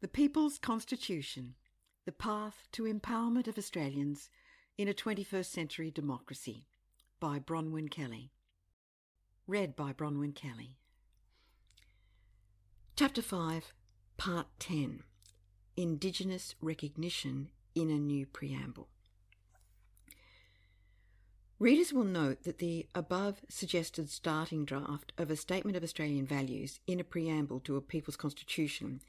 The People's Constitution The Path to Empowerment of Australians in a 21st Century Democracy by Bronwyn Kelly. Read by Bronwyn Kelly. Chapter 5, Part 10 Indigenous Recognition in a New Preamble. Readers will note that the above suggested starting draft of a Statement of Australian Values in a preamble to a People's Constitution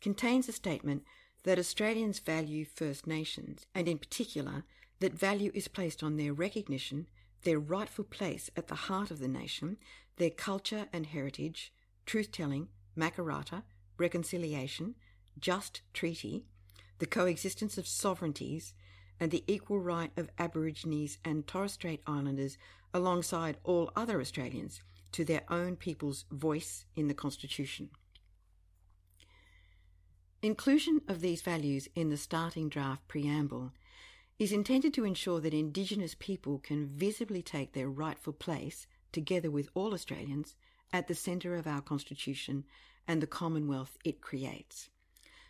contains a statement that Australians value First Nations, and in particular, that value is placed on their recognition, their rightful place at the heart of the nation, their culture and heritage, truth telling, Makarrata, reconciliation, just treaty, the coexistence of sovereignties, and the equal right of Aborigines and Torres Strait Islanders alongside all other Australians to their own people's voice in the Constitution. Inclusion of these values in the starting draft preamble is intended to ensure that Indigenous people can visibly take their rightful place, together with all Australians, at the centre of our Constitution and the Commonwealth it creates.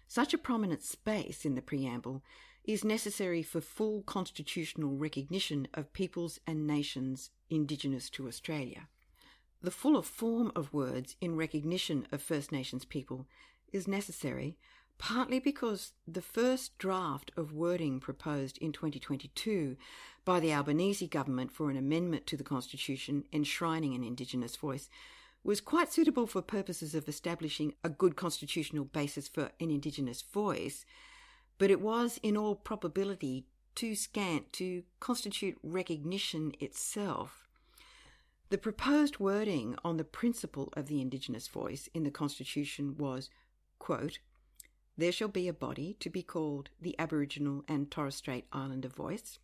Such a prominent space in the preamble is necessary for full constitutional recognition of peoples and nations Indigenous to Australia. The fuller form of words in recognition of First Nations people is necessary partly because the first draft of wording proposed in 2022 by the Albanese government for an amendment to the Constitution enshrining an Indigenous voice was quite suitable for purposes of establishing a good constitutional basis for an Indigenous voice, but it was, in all probability, too scant to constitute recognition itself. The proposed wording on the principle of the Indigenous voice in the Constitution was, quote, there shall be a body to be called the Aboriginal and Torres Strait Islander Voice.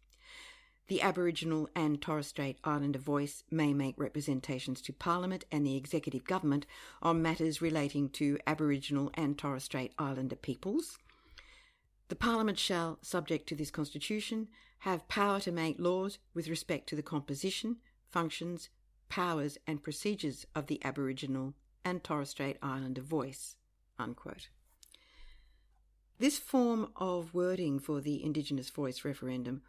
The Aboriginal and Torres Strait Islander Voice may make representations to Parliament and the Executive Government on matters relating to Aboriginal and Torres Strait Islander peoples. The Parliament shall, subject to this Constitution, have power to make laws with respect to the composition, functions, powers, and procedures of the Aboriginal and Torres Strait Islander voice. Unquote. This form of wording for the Indigenous Voice referendum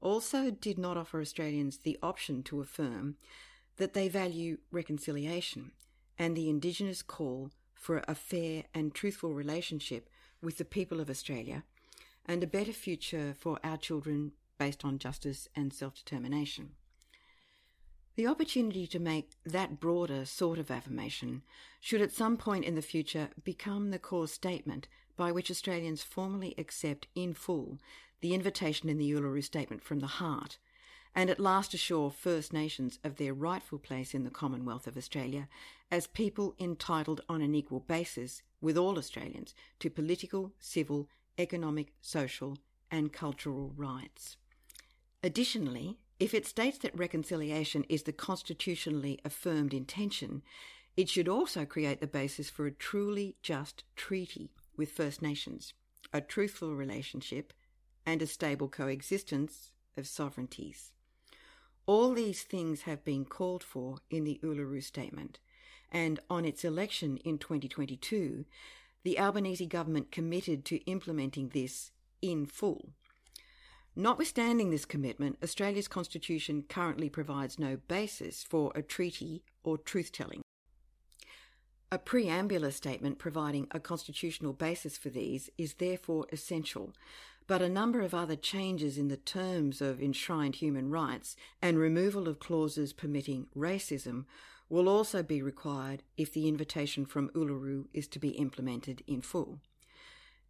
also did not offer Australians the option to affirm that they value reconciliation and the Indigenous call for a fair and truthful relationship with the people of Australia and a better future for our children based on justice and self determination. The opportunity to make that broader sort of affirmation should at some point in the future become the core statement by which Australians formally accept in full the invitation in the Uluru Statement from the Heart, and at last assure First Nations of their rightful place in the Commonwealth of Australia as people entitled on an equal basis with all Australians to political, civil, economic, social, and cultural rights. Additionally, if it states that reconciliation is the constitutionally affirmed intention, it should also create the basis for a truly just treaty with First Nations, a truthful relationship, and a stable coexistence of sovereignties. All these things have been called for in the Uluru Statement, and on its election in 2022, the Albanese government committed to implementing this in full. Notwithstanding this commitment, Australia's constitution currently provides no basis for a treaty or truth telling. A preambular statement providing a constitutional basis for these is therefore essential, but a number of other changes in the terms of enshrined human rights and removal of clauses permitting racism will also be required if the invitation from Uluru is to be implemented in full.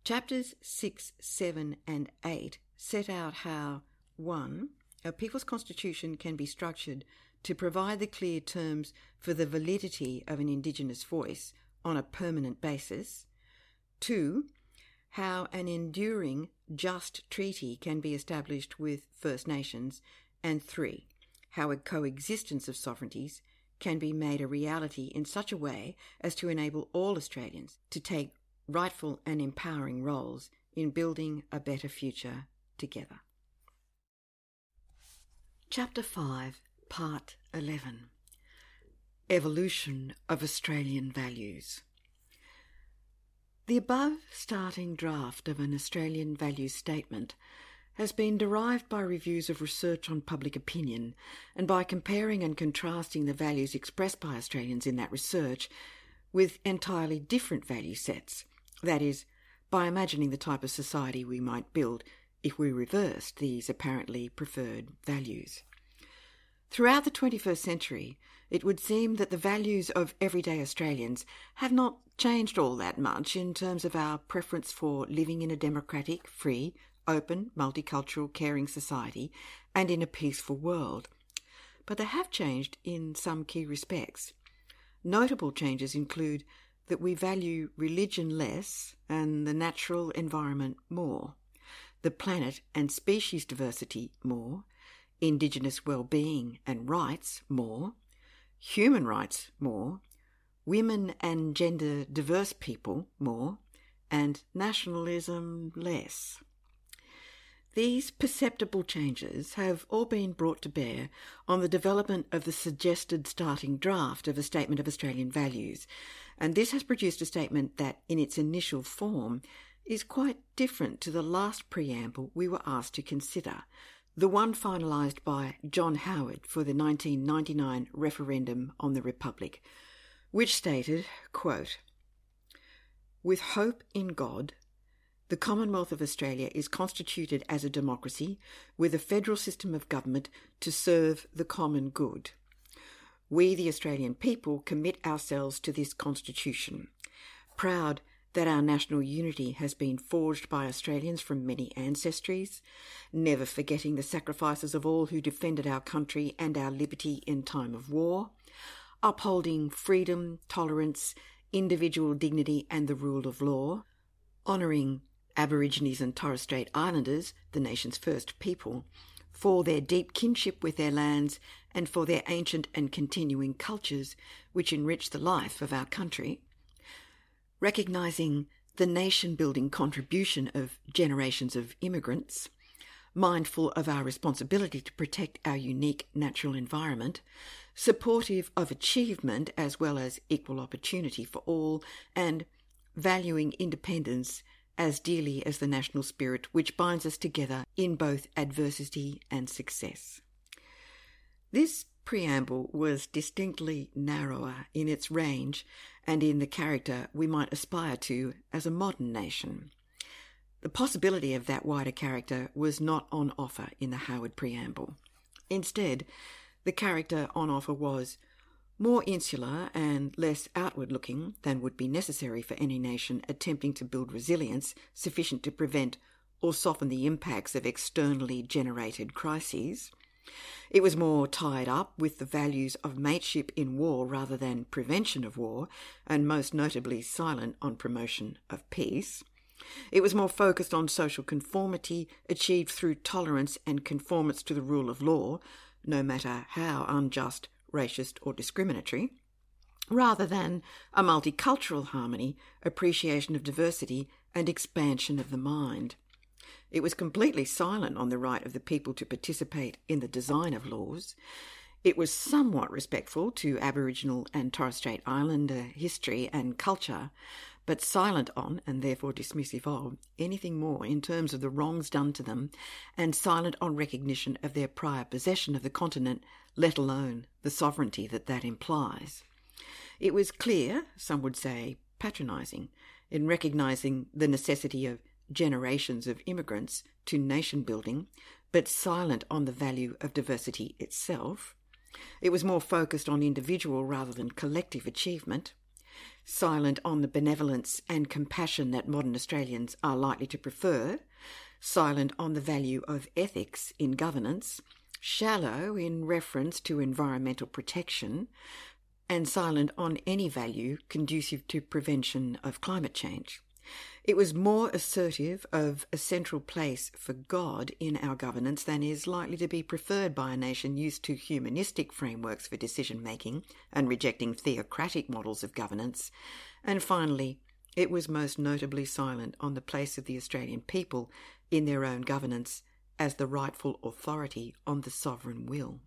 Chapters 6, 7, and 8 set out how 1. A people's constitution can be structured to provide the clear terms for the validity of an Indigenous voice on a permanent basis. Two, how an enduring, just treaty can be established with First Nations. And three, how a coexistence of sovereignties can be made a reality in such a way as to enable all Australians to take rightful and empowering roles in building a better future together. Chapter 5 Part 11 Evolution of Australian Values. The above starting draft of an Australian values statement has been derived by reviews of research on public opinion and by comparing and contrasting the values expressed by Australians in that research with entirely different value sets. That is, by imagining the type of society we might build if we reversed these apparently preferred values. Throughout the 21st century, it would seem that the values of everyday Australians have not changed all that much in terms of our preference for living in a democratic, free, open, multicultural, caring society and in a peaceful world. But they have changed in some key respects. Notable changes include that we value religion less and the natural environment more, the planet and species diversity more, Indigenous well-being and rights more, human rights more, women and gender diverse people more, and nationalism less. These perceptible changes have all been brought to bear on the development of the suggested starting draft of a Statement of Australian Values, and this has produced a statement that, in its initial form, is quite different to the last preamble we were asked to consider, the one finalised by John Howard for the 1999 referendum on the Republic, which stated, quote, With hope in God, the Commonwealth of Australia is constituted as a democracy with a federal system of government to serve the common good. We, the Australian people, commit ourselves to this constitution, proud that our national unity has been forged by Australians from many ancestries, never forgetting the sacrifices of all who defended our country and our liberty in time of war, upholding freedom, tolerance, individual dignity, and the rule of law, honouring Aborigines and Torres Strait Islanders, the nation's first people, for their deep kinship with their lands and for their ancient and continuing cultures which enrich the life of our country. Recognising the nation building contribution of generations of immigrants, mindful of our responsibility to protect our unique natural environment, supportive of achievement as well as equal opportunity for all, and valuing independence as dearly as the national spirit which binds us together in both adversity and success. This preamble was distinctly narrower in its range and in the character we might aspire to as a modern nation. The possibility of that wider character was not on offer in the Howard preamble. Instead, the character on offer was more insular and less outward looking than would be necessary for any nation attempting to build resilience sufficient to prevent or soften the impacts of externally generated crises. It was more tied up with the values of mateship in war rather than prevention of war, and most notably silent on promotion of peace. It was more focused on social conformity achieved through tolerance and conformance to the rule of law, no matter how unjust racist, or discriminatory, rather than a multicultural harmony, appreciation of diversity, and expansion of the mind. It was completely silent on the right of the people to participate in the design of laws. It was somewhat respectful to Aboriginal and Torres Strait Islander history and culture, but silent on, and therefore dismissive of, anything more in terms of the wrongs done to them, and silent on recognition of their prior possession of the continent let alone the sovereignty that that implies. It was clear, some would say patronising, in recognising the necessity of generations of immigrants to nation building, but silent on the value of diversity itself. It was more focused on individual rather than collective achievement, silent on the benevolence and compassion that modern Australians are likely to prefer, silent on the value of ethics in governance, shallow in reference to environmental protection, and silent on any value conducive to prevention of climate change. It was more assertive of a central place for God in our governance than is likely to be preferred by a nation used to humanistic frameworks for decision making and rejecting theocratic models of governance. And finally, it was most notably silent on the place of the Australian people in their own governance as the rightful authority on the sovereign will.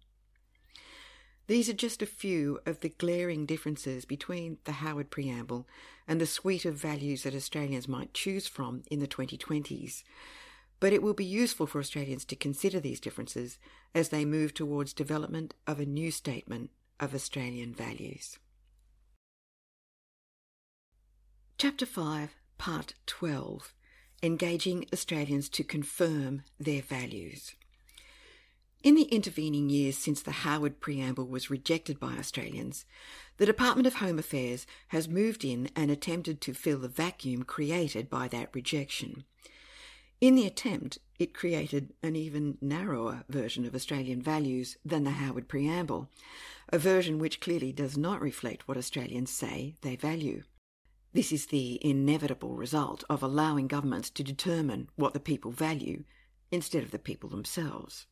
These are just a few of the glaring differences between the Howard Preamble and the suite of values that Australians might choose from in the 2020s. But it will be useful for Australians to consider these differences as they move towards development of a new statement of Australian values. Chapter 5, Part 12 Engaging Australians to Confirm Their Values. In the intervening years since the Howard Preamble was rejected by Australians, the Department of Home Affairs has moved in and attempted to fill the vacuum created by that rejection. In the attempt, it created an even narrower version of Australian values than the Howard Preamble, a version which clearly does not reflect what Australians say they value. This is the inevitable result of allowing governments to determine what the people value instead of the people themselves.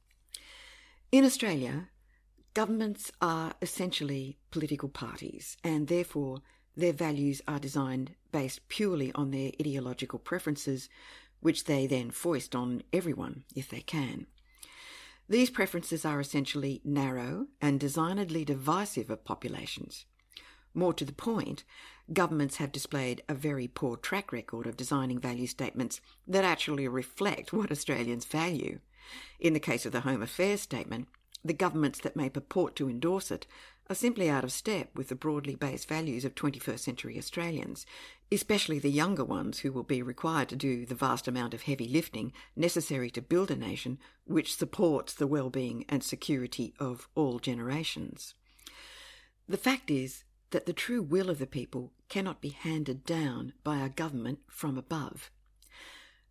In Australia, governments are essentially political parties, and therefore their values are designed based purely on their ideological preferences, which they then foist on everyone if they can. These preferences are essentially narrow and designedly divisive of populations. More to the point, governments have displayed a very poor track record of designing value statements that actually reflect what Australians value. In the case of the Home Affairs Statement, the governments that may purport to endorse it are simply out of step with the broadly based values of 21st century Australians, especially the younger ones who will be required to do the vast amount of heavy lifting necessary to build a nation which supports the well-being and security of all generations. The fact is that the true will of the people cannot be handed down by a government from above.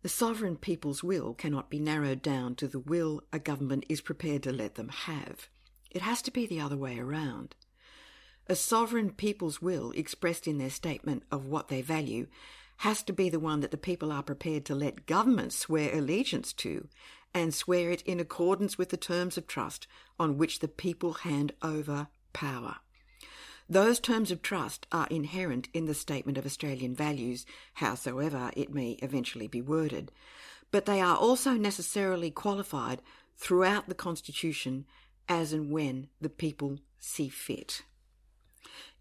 The sovereign people's will cannot be narrowed down to the will a government is prepared to let them have. It has to be the other way around. A sovereign people's will, expressed in their statement of what they value, has to be the one that the people are prepared to let governments swear allegiance to, and swear it in accordance with the terms of trust on which the people hand over power. Those terms of trust are inherent in the statement of Australian values, howsoever it may eventually be worded, but they are also necessarily qualified throughout the Constitution as and when the people see fit.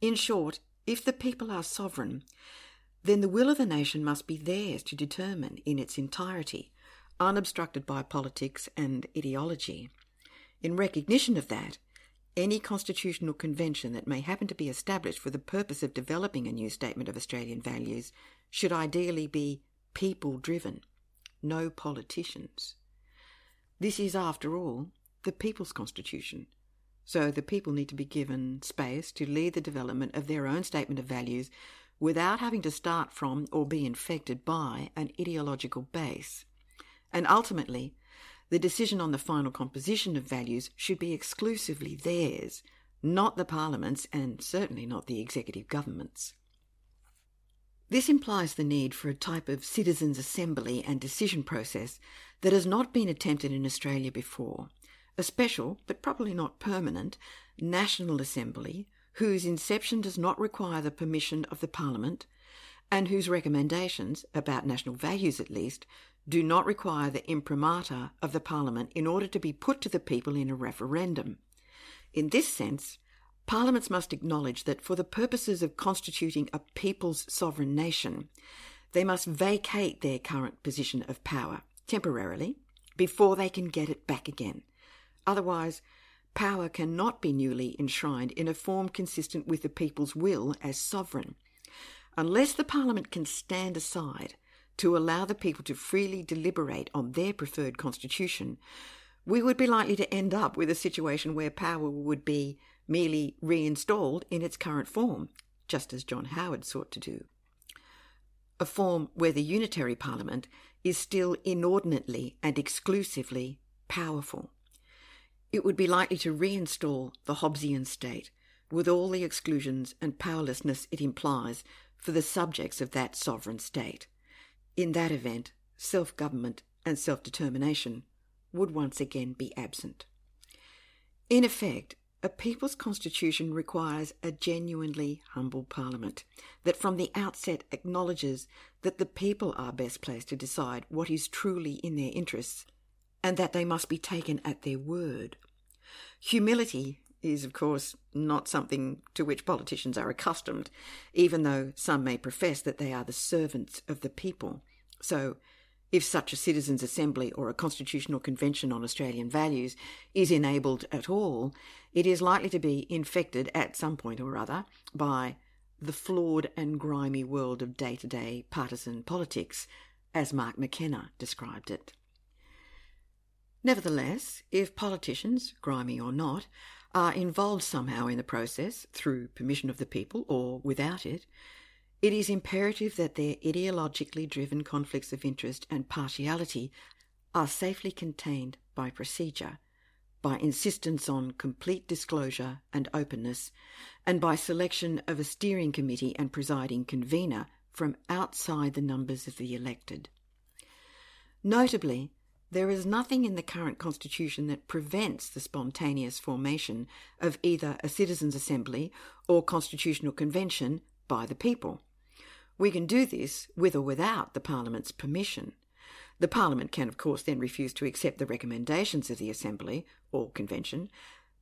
In short, if the people are sovereign, then the will of the nation must be theirs to determine in its entirety, unobstructed by politics and ideology. In recognition of that, any constitutional convention that may happen to be established for the purpose of developing a new statement of Australian values should ideally be people driven, no politicians. This is, after all, the people's constitution. So the people need to be given space to lead the development of their own statement of values without having to start from or be infected by an ideological base. And ultimately, the decision on the final composition of values should be exclusively theirs, not the Parliament's and certainly not the executive government's. This implies the need for a type of citizens' assembly and decision process that has not been attempted in Australia before, a special, but probably not permanent, National Assembly whose inception does not require the permission of the Parliament and whose recommendations, about national values at least, do not require the imprimatur of the Parliament in order to be put to the people in a referendum. In this sense, Parliaments must acknowledge that for the purposes of constituting a people's sovereign nation, they must vacate their current position of power temporarily before they can get it back again. Otherwise, power cannot be newly enshrined in a form consistent with the people's will as sovereign. Unless the Parliament can stand aside to allow the people to freely deliberate on their preferred constitution, we would be likely to end up with a situation where power would be merely reinstalled in its current form, just as John Howard sought to do. A form where the unitary parliament is still inordinately and exclusively powerful. It would be likely to reinstall the Hobbesian state with all the exclusions and powerlessness it implies for the subjects of that sovereign state. In that event, self government and self determination would once again be absent. In effect, a people's constitution requires a genuinely humble parliament that from the outset acknowledges that the people are best placed to decide what is truly in their interests and that they must be taken at their word. Humility is, of course, not something to which politicians are accustomed, even though some may profess that they are the servants of the people. So, if such a citizens' assembly or a constitutional convention on Australian values is enabled at all, it is likely to be infected at some point or other by the flawed and grimy world of day to day partisan politics, as Mark McKenna described it. Nevertheless, if politicians, grimy or not, are involved somehow in the process, through permission of the people or without it, it is imperative that their ideologically driven conflicts of interest and partiality are safely contained by procedure, by insistence on complete disclosure and openness, and by selection of a steering committee and presiding convener from outside the numbers of the elected. Notably, there is nothing in the current constitution that prevents the spontaneous formation of either a citizens' assembly or constitutional convention by the people. We can do this with or without the Parliament's permission. The Parliament can, of course, then refuse to accept the recommendations of the Assembly or Convention,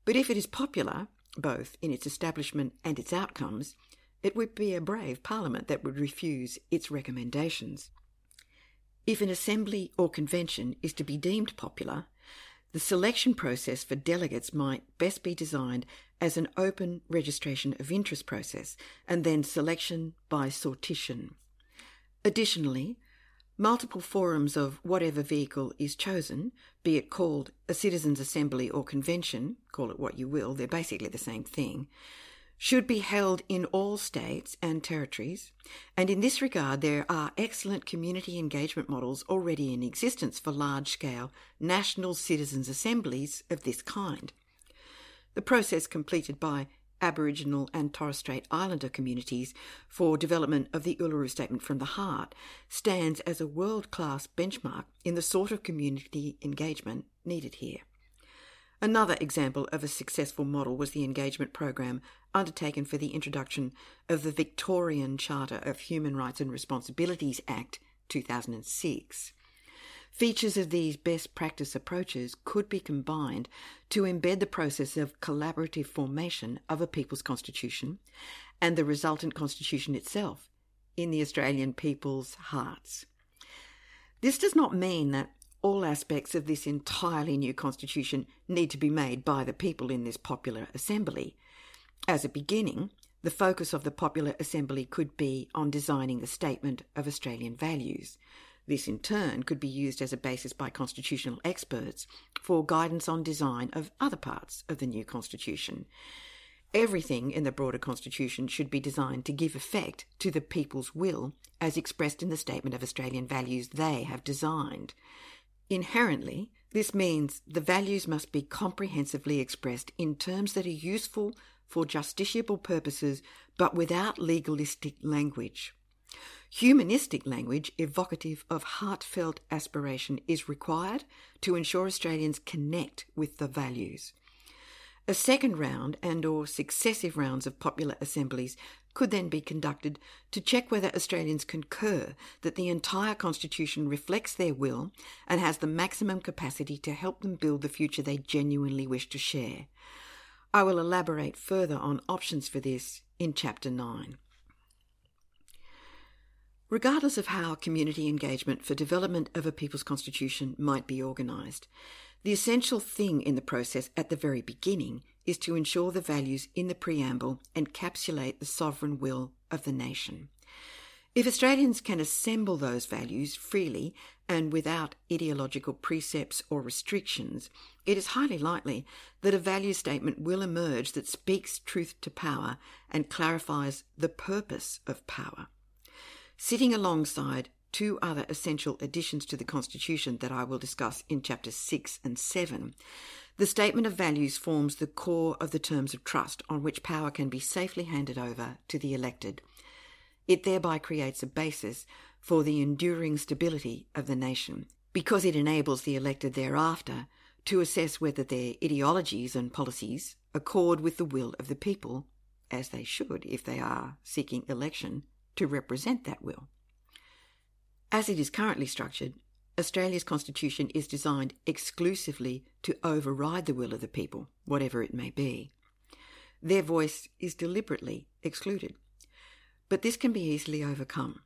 but if it is popular, both in its establishment and its outcomes, it would be a brave Parliament that would refuse its recommendations. If an assembly or convention is to be deemed popular, the selection process for delegates might best be designed as an open registration of interest process and then selection by sortition. Additionally, multiple forums of whatever vehicle is chosen, be it called a citizens' assembly or convention, call it what you will, they're basically the same thing, should be held in all states and territories, and in this regard, there are excellent community engagement models already in existence for large scale national citizens' assemblies of this kind. The process completed by Aboriginal and Torres Strait Islander communities for development of the Uluru Statement from the Heart stands as a world class benchmark in the sort of community engagement needed here. Another example of a successful model was the engagement program undertaken for the introduction of the Victorian Charter of Human Rights and Responsibilities Act 2006. Features of these best practice approaches could be combined to embed the process of collaborative formation of a people's constitution and the resultant constitution itself in the Australian people's hearts. This does not mean that all aspects of this entirely new constitution need to be made by the people in this popular assembly. As a beginning, the focus of the popular assembly could be on designing the statement of Australian values. This, in turn, could be used as a basis by constitutional experts for guidance on design of other parts of the new constitution. Everything in the broader constitution should be designed to give effect to the people's will as expressed in the statement of Australian values they have designed. Inherently, this means the values must be comprehensively expressed in terms that are useful for justiciable purposes but without legalistic language. Humanistic language evocative of heartfelt aspiration is required to ensure Australians connect with the values. A second round and or successive rounds of popular assemblies could then be conducted to check whether Australians concur that the entire Constitution reflects their will and has the maximum capacity to help them build the future they genuinely wish to share. I will elaborate further on options for this in Chapter 9. Regardless of how community engagement for development of a people's constitution might be organised, the essential thing in the process at the very beginning is to ensure the values in the preamble encapsulate the sovereign will of the nation. If Australians can assemble those values freely and without ideological precepts or restrictions, it is highly likely that a value statement will emerge that speaks truth to power and clarifies the purpose of power. Sitting alongside two other essential additions to the Constitution that I will discuss in chapters 6 and 7, the Statement of Values forms the core of the terms of trust on which power can be safely handed over to the elected. It thereby creates a basis for the enduring stability of the nation, because it enables the elected thereafter to assess whether their ideologies and policies accord with the will of the people, as they should if they are seeking election to represent that will. As it is currently structured, Australia's constitution is designed exclusively to override the will of the people, whatever it may be. Their voice is deliberately excluded. But this can be easily overcome,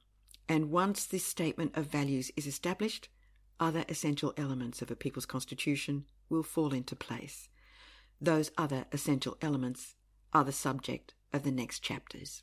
and once this statement of values is established, other essential elements of a people's constitution will fall into place. Those other essential elements are the subject of the next chapters.